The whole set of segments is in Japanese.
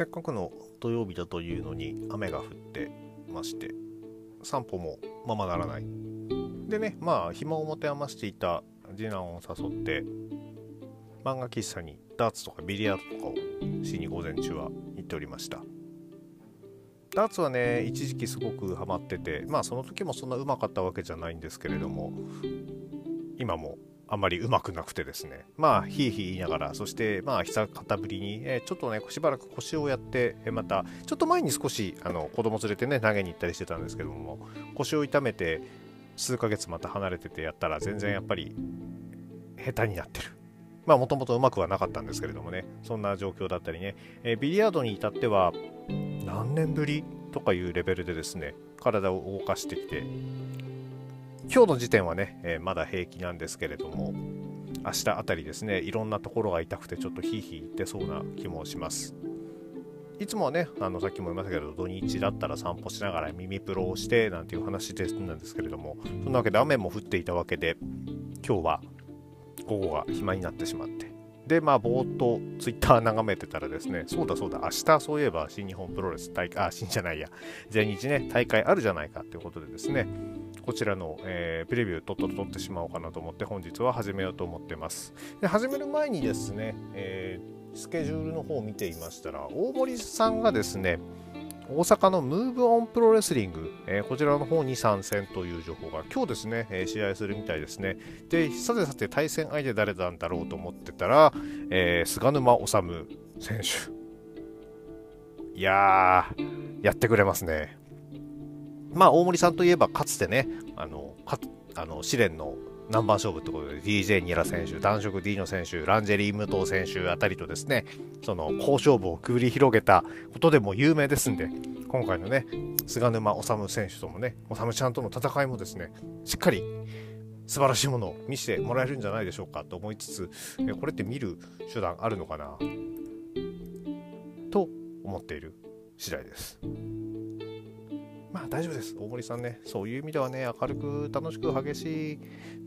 せっかくの土曜日だというのに雨が降ってまして散歩もままならない。でねまあ暇を持て余していた次男を誘って漫画喫茶にダーツとかビリヤードとかをしに午前中は行っておりました。ダーツはね一時期すごくハマっててまあその時もそんなうまかったわけじゃないんですけれども今もあんまりうまくなくてですね。まあひいひい言いながらそしてまあ久方ぶりに、えー、ちょっとねしばらく腰をやって、またちょっと前に少しあの子供連れてね投げに行ったりしてたんですけども腰を痛めて数ヶ月また離れててやったら全然やっぱり下手になってる。まあもともとうまくはなかったんですけれどもね。そんな状況だったりね、えー、ビリヤードに至っては何年ぶりとかいうレベルでですね体を動かしてきて今日の時点はね、えー、まだ平気なんですけれども明日あたりですねいろんなところが痛くてちょっとヒーヒー言ってそうな気もします。いつもはねあのさっきも言いましたけど土日だったら散歩しながら耳プロをしてなんていう話ですなんですけれどもそんなわけで雨も降っていたわけで今日は午後が暇になってしまって。で、まあ、ぼーっとツイッター眺めてたらですね、そうだそうだ、明日そういえば新日本プロレス大会、あ、新じゃないや、全日ね、大会あるじゃないかということでですね、こちらの、えー、プレビューとっとと撮ってしまおうかなと思って本日は始めようと思ってます。で始める前にですね、えー、スケジュールの方を見ていましたら大森さんがですね大阪のムーブオンプロレスリング、えー、こちらの方に参戦という情報が今日ですね、えー、試合するみたいですね。で、さてさて対戦相手誰なんだろうと思ってたら、えー、菅沼治選手。いやー、やってくれますね。まあ、大森さんといえば、かつてね、あの、かあの試練のナンバー勝負ってことで DJ ニラ選手、男色 D の選手、ランジェリー武藤選手あたりとですね、その好勝負を繰り広げたことでも有名ですんで、今回のね、菅沼治選手ともね、治ちゃんとの戦いもですね、しっかり素晴らしいものを見せてもらえるんじゃないでしょうかと思いつつ、これって見る手段あるのかな？と思っている次第です。まあ大丈夫です。大森さんね、そういう意味ではね、明るく楽しく激しい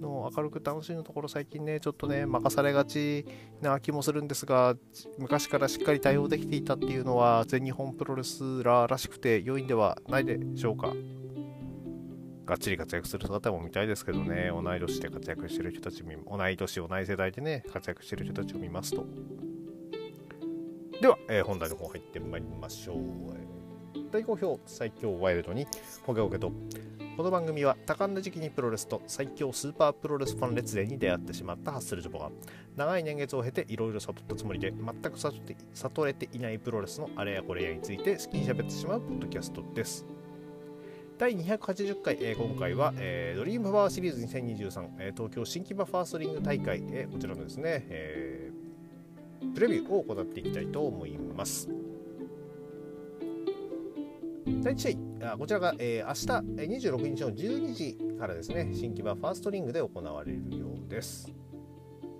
の、明るく楽しいのところ、最近ね、ちょっとね、任されがちな気もするんですが、昔からしっかり対応できていたっていうのは、全日本プロレスラーらしくて良いんではないでしょうか。がっちり活躍する姿も見たいですけどね、同い年で活躍してる人たち、同い年、同い世代でね、活躍してる人たちを見ますと。では、えー、本題の方入ってまいりましょう。大好評最強ワイルドにホゲホゲとこの番組は多感な時期にプロレスと最強スーパープロレスファン列伝に出会ってしまったハッスルジョボが長い年月を経ていろいろ悟ったつもりで全く悟って悟れていないプロレスのあれやこれやについて好きに喋ってしまうポッドキャストです第280回、えー、今回は、えー、ドリームパワーシリーズ2023、えー、東京新木場ファーストリング大会、えー、こちらのですね、えー、プレビューを行っていきたいと思います。第1試合、あこちらが、えー、明日26日の12時からですね、新木場ファーストリングで行われるようです。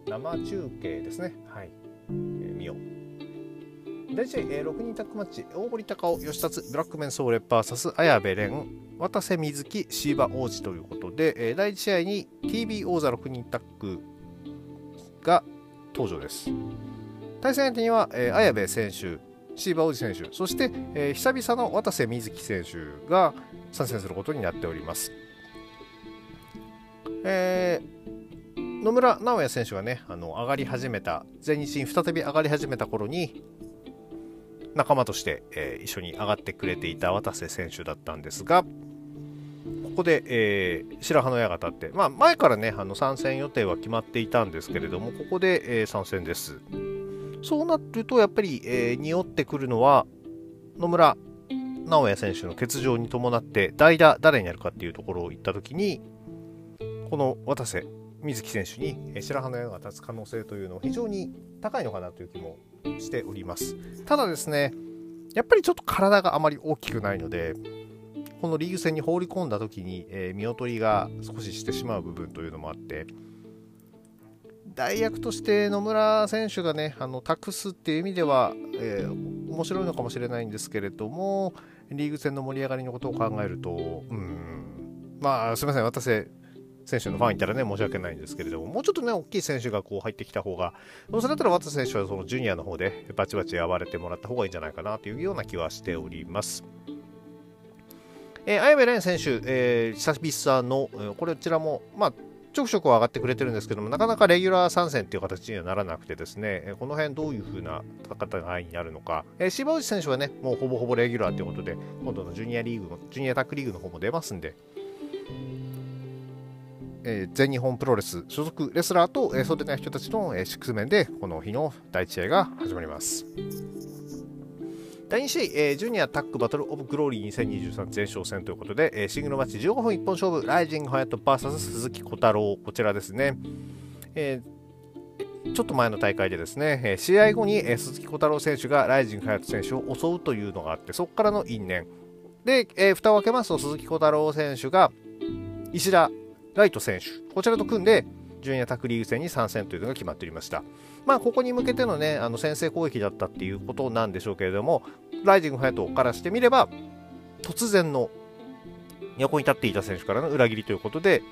生中継ですね。はい。えー、見よう。第1試合、えー、6人タッグマッチ、大堀隆夫、吉達、ブラックメンソーレ VS 綾部蓮、渡瀬瑞希、シーバ王子ということで、えー、第1試合に TB 王座6人タッグが登場です。対戦相手には、えー、綾部選手、シーバー王子選手、そして、えー、久々の渡瀬瑞希選手が参戦することになっております。えー、野村直哉選手がね、あの上がり始めた、全日に再び上がり始めた頃に、仲間として、えー、一緒に上がってくれていた渡瀬選手だったんですが、ここで、えー、白羽の矢が立って、まあ、前からね、あの参戦予定は決まっていたんですけれども、ここで、え、参戦です。そうなると、やっぱり、えー、匂ってくるのは、野村直哉選手の欠場に伴って、代打誰になるかっていうところを言ったときに、この渡瀬瑞希選手に白羽の矢が立つ可能性というのは非常に高いのかなという気もしております。ただですね、やっぱりちょっと体があまり大きくないので、このリーグ戦に放り込んだ時に、えー、見劣りが少ししてしまう部分というのもあって、代役として野村選手がね、あの託すっていう意味では、えー、面白いのかもしれないんですけれども、リーグ戦の盛り上がりのことを考えると、うん、まあ、すみません、渡瀬選手のファンいたらね、申し訳ないんですけれども、もうちょっとね、大きい選手がこう入ってきた方が、それだったら渡瀬選手はそのジュニアの方でバチバチ暴れてもらった方がいいんじゃないかなというような気はしております。えー、綾部蓮選手、えー、久々の、えー、これこちらも、まあ、ちょくちょく上がってくれてるんですけども、なかなかレギュラー参戦という形にはならなくてですね、この辺どういう風な戦いになるのか、えー、芝内選手はね、もうほぼほぼレギュラーということで、今度のジュニアリーグの、ジュニアタックリーグの方も出ますんで、えー、全日本プロレス所属レスラーと、えー、そうでない人たちの、えー、シックス面で、この日の第1試合が始まります。第2試合、えー、ジュニアタックバトルオブグローリー2023前哨戦ということで、えー、シングルマッチ15分一本勝負、ライジングハヤト VS 鈴木小太郎、こちらですね。えー、ちょっと前の大会でですね、え、試合後に、え、鈴木小太郎選手がライジングハヤト選手を襲うというのがあって、そこからの因縁。で、えー、蓋を開けますと、鈴木小太郎選手が石田ライト選手、こちらと組んで、ジュニアタックリーグ戦に参戦というのが決まっておりました。まあ、ここに向けてのね、あの先制攻撃だったっていうことなんでしょうけれども、ライジングハヤトからしてみれば、突然の横に立っていた選手からの裏切りということで、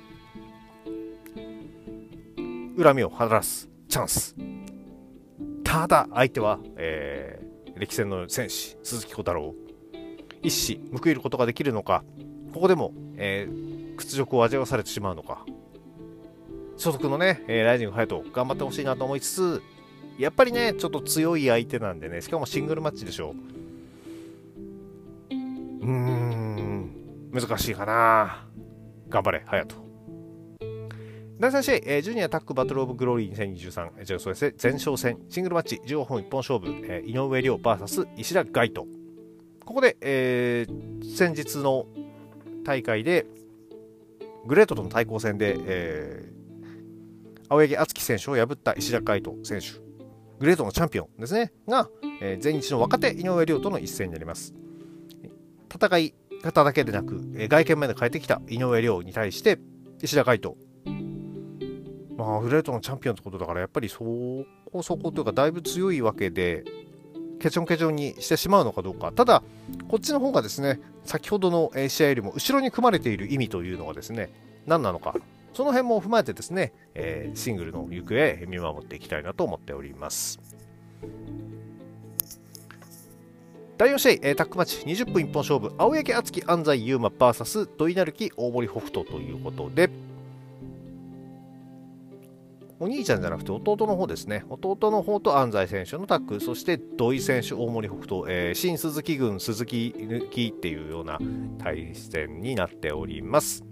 恨みを晴らすチャンス。ただ、相手は、えー、歴戦の戦士、鈴木小太郎。一矢報いることができるのか、ここでも、えー、屈辱を味わわされてしまうのか。所属のね、えー、ライジングハヤト、頑張ってほしいなと思いつつ、やっぱりね、ちょっと強い相手なんでね、しかもシングルマッチでしょ。うーん、難しいかな。頑張れ、ハヤト。第3試合、えー、ジュニアタックバトルオブグローリー2023、えー、そうですね、前哨戦、シングルマッチ15本一本勝負、えー、井上亮 VS 石田ガイト。ここで、えー、先日の大会で、グレートとの対抗戦で、え青柳敦樹選手を破った石田海斗選手、グレートのチャンピオンですね、が、えー、前日の若手井上亮との一戦になります。戦い方だけでなく、えー、外見まで変えてきた井上亮に対して、石田海斗。まあ、グレートのチャンピオンってことだから、やっぱりそこそこというか、だいぶ強いわけで、ケチョンケチョンにしてしまうのかどうか。ただ、こっちの方がですね、先ほどの試合よりも後ろに組まれている意味というのがですね、何なのか。その辺も踏まえてですね、えー、シングルの行方見守っていきたいなと思っております。第4試合、えー、タックマッチ20分一本勝負、青柳敦樹安西優馬 VS 土井成樹大森北斗ということで、お兄ちゃんじゃなくて弟の方ですね。弟の方と安西選手のタッグ、そして土井選手、大森北斗、えー、新鈴木軍鈴木抜きっていうような対戦になっております。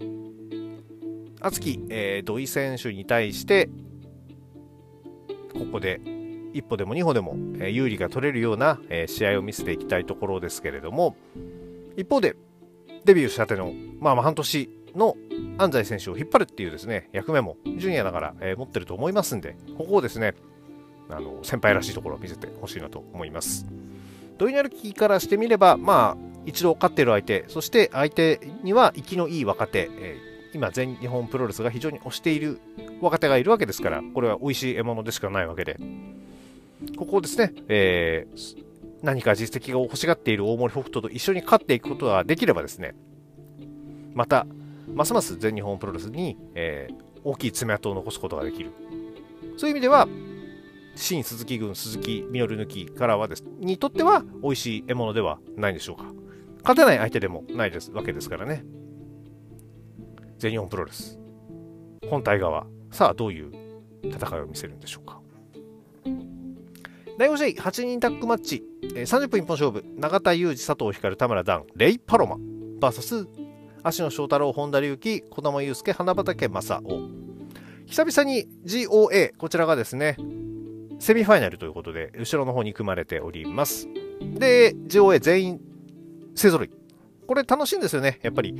敦樹、えー、土井選手に対して、ここで一歩でも二歩でも、えー、有利が取れるような、えー、試合を見せていきたいところですけれども、一方で、デビューしたての、まあ、まあ半年の安西選手を引っ張るっていうですね、役目もジュニアだから、えー、持ってると思いますんで、ここをですね、あの先輩らしいところを見せてほしいなと思います。土井成樹からしてみれば、まあ、一度勝っている相手、そして相手には生きのいい若手、えー今全日本プロレスが非常に推している若手がいるわけですから、これは美味しい獲物でしかないわけで、ここをですね、えー、何か実績が欲しがっている大森北斗と一緒に勝っていくことができればですね、また、ますます全日本プロレスに、えー、大きい爪痕を残すことができる。そういう意味では、新鈴木軍鈴木みのる抜きからはです、にとっては美味しい獲物ではないでしょうか。勝てない相手でもないですわけですからね。全日本プロレス。本体側。さあどういう戦いを見せるんでしょうか。第5試合8人タッグマッチ、えー、30分一本勝負。永田裕二佐藤光田村段レイ・パロマ。VS 芦野翔太郎本田隆起児玉悠介花畑正雄。久々に GOA こちらがですねセミファイナルということで後ろの方に組まれております。で GOA 全員勢ぞろい。これ楽しいんですよねやっぱり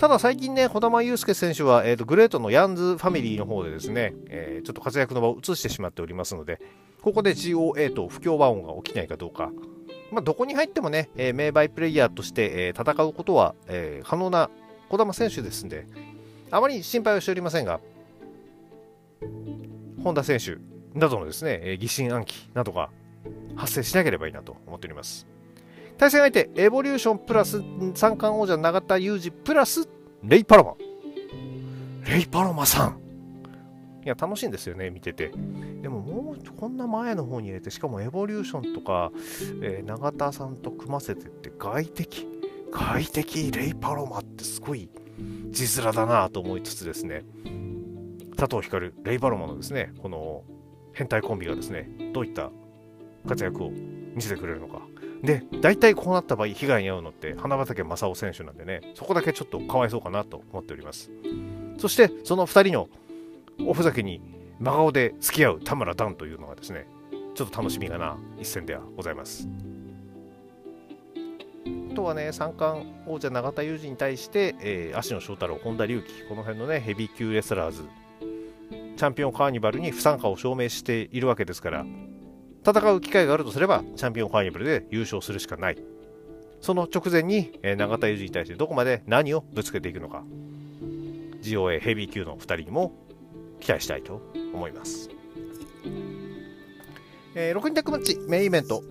ただ最近ね、児玉悠介選手は、えーと、グレートのヤンズファミリーの方でですね、えー、ちょっと活躍の場を移してしまっておりますので、ここで GOA と不協和音が起きないかどうか、まあ、どこに入ってもね、えー、名バイプレイヤーとして、えー、戦うことは、えー、可能な児玉選手ですんで、あまり心配はしておりませんが、本田選手などのですね、え疑心暗鬼などが発生しなければいいなと思っております。対戦相手、エボリューションプラス三冠王者永田裕二プラスレイ・パラマ。レイ・パロマさん。いや楽しいんですよね見てて。でももうこんな前の方に入れてしかもエボリューションとか、えー、永田さんと組ませてって外敵外敵レイ・パロマってすごい字面だなと思いつつですね。佐藤光レイ・パロマのですねこの変態コンビがですねどういった活躍を見せてくれるのか。で大体こうなった場合被害に遭うのって花畑正雄選手なんでねそこだけちょっとかわいそうかなと思っております。そしてその2人のおふざけに真顔で付き合う田村段というのがですねちょっと楽しみがな一戦ではございます。あとはね三冠王者永田裕二に対して、えー、芦野翔太郎本田隆起この辺のねヘビー級レスラーズチャンピオンカーニバルに不参加を証明しているわけですから戦う機会があるとすればチャンピオンカーニバルで優勝するしかない。その直前に、えー、永田裕二に対してどこまで何をぶつけていくのか。GOA ヘビー級の2人にも期待したいと思います。えー、6人タッグマッチメインイベント。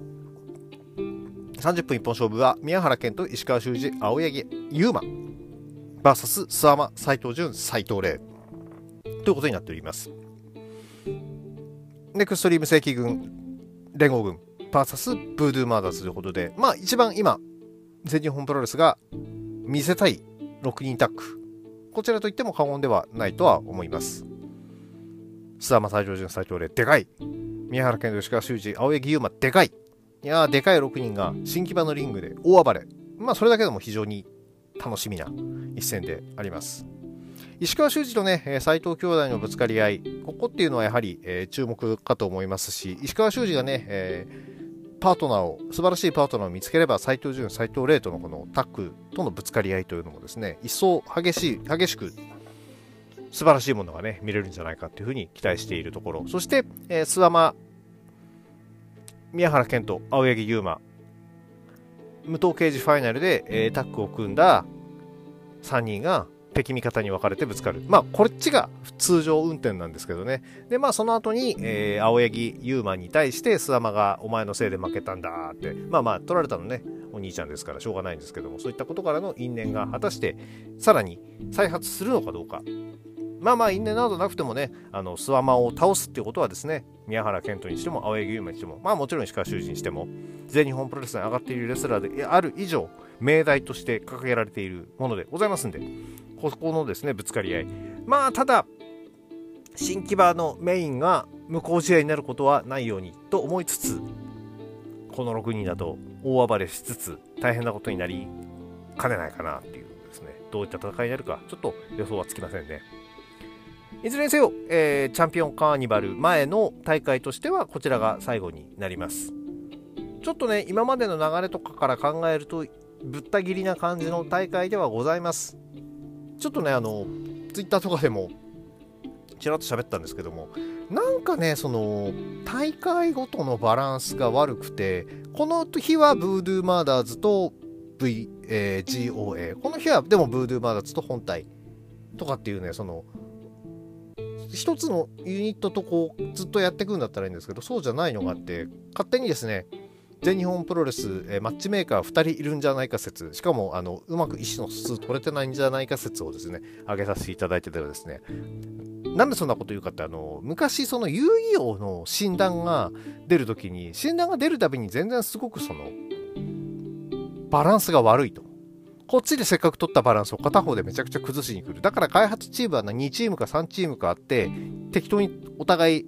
30分一本勝負は宮原健と石川修司青柳優馬。VS 諏訪間斎藤潤斎藤麗ということになっております。ネクストリーム正規軍。連合軍 VS ブードゥーマーダーズということでまあ一番今全日本プロレスが見せたい6人タッグ。こちらといっても過言ではないとは思います。須山最上順最長ででかい。宮原健吉川修司青柳優馬でかい。いやーでかい6人が新木場のリングで大暴れ。まあそれだけでも非常に楽しみな一戦であります。石川修司とね斎藤兄弟のぶつかり合いここっていうのはやはり、えー、注目かと思いますし石川修司がね、えー、パートナーを素晴らしいパートナーを見つければ斎藤潤斎藤麗とのこのタッグとのぶつかり合いというのもですね一層激しい激しく素晴らしいものがね、見れるんじゃないかというふうに期待しているところ。そして、えー、諏訪間、宮原健人、青柳優馬、無党刑事ファイナルで、えー、タッグを組んだ3人が敵味方に分かれてぶつかる。まあ、こっちが通常運転なんですけどね。で、まあ、その後に、えー、青柳優馬に対して、諏訪間がお前のせいで負けたんだって、まあまあ、取られたのね、お兄ちゃんですからしょうがないんですけども、そういったことからの因縁が果たして、さらに再発するのかどうか。まあまあ因縁などなくてもね、あのスワマを倒すっていうことはですね、宮原健人にしても、青柳優馬にしても、まあもちろん石川修司にしても、全日本プロレスに上がっているレスラーである以上、命題として掲げられているものでございますんで、ここのですね、ぶつかり合い。まあただ、新木場のメインが無効試合になることはないようにと思いつつ、この6人だと大暴れしつつ大変なことになりかねないかなっていうですね、どういった戦いになるか、ちょっと予想はつきませんね。いずれにせよ、えー、チャンピオンカーニバル前の大会としてはこちらが最後になりますちょっとね今までの流れとかから考えるとぶった切りな感じの大会ではございますちょっとねあのツイッターとかでもちらっと喋ったんですけどもなんかねその大会ごとのバランスが悪くてこの日はブードゥーマーダーズと v え goa この日はでもブードゥーマーダーズと本体とかっていうねその一つのユニットとこうずっとやっていくんだったらいいんですけどそうじゃないのがあって勝手にですね全日本プロレス、えー、マッチメーカー2人いるんじゃないか説。しかもあのうまく意思の疎通取れてないんじゃないか説をですね挙げさせていただいてたらですね。なんでそんなこと言うかってあの昔その遊戯王の診断が出るときに診断が出るたびに全然すごくそのバランスが悪いと。こっちでせっかく取ったバランスを片方でめちゃくちゃ崩しに来る。だから開発チームは2チームか3チームかあって、適当にお互い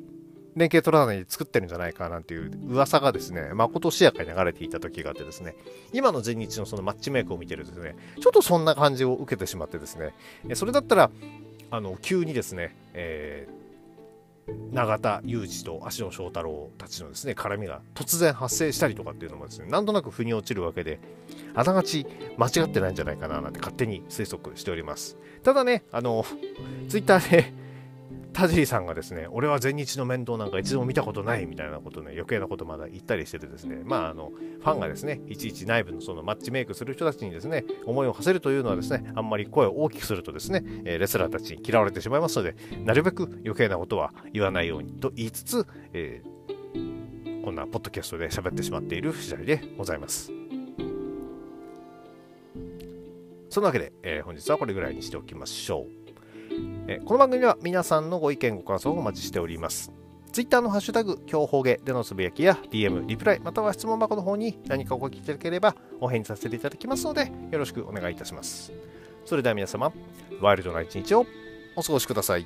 連携取らないで作ってるんじゃないかなんていう噂がですね、まことしやかに流れていた時があってですね、今の全日のそのマッチメイクを見てるとですね、ちょっとそんな感じを受けてしまってですね、それだったら、あの、急にですね、えー永田裕二と芦野翔太郎たちのですね絡みが突然発生したりとかっていうのもですねなんとなく腑に落ちるわけであながち間違ってないんじゃないかななんて勝手に推測しております。ただねあのツイッターで田尻さんがですね、俺は全日の面倒なんか一度も見たことないみたいなことね、余計なことまだ言ったりしててですね、まあ、あの、ファンがですね、いちいち内部のそのマッチメイクする人たちにですね、思いを馳せるというのはですね、あんまり声を大きくするとですね、えレスラーたちに嫌われてしまいますので、なるべく余計なことは言わないようにと言いつつ、えー、こんなポッドキャストで喋ってしまっている次第でございます。そんなわけで、えー、本日はこれぐらいにしておきましょう。えこの番組では皆さんのご意見ご感想をお待ちしておりますツイッターのハッシュタグ、強方言でのつぶやきや DM、リプライ、または質問箱の方に何かお書きいただければお返事させていただきますので、よろしくお願いいたします。それでは皆様、ワイルドな一日をお過ごしください。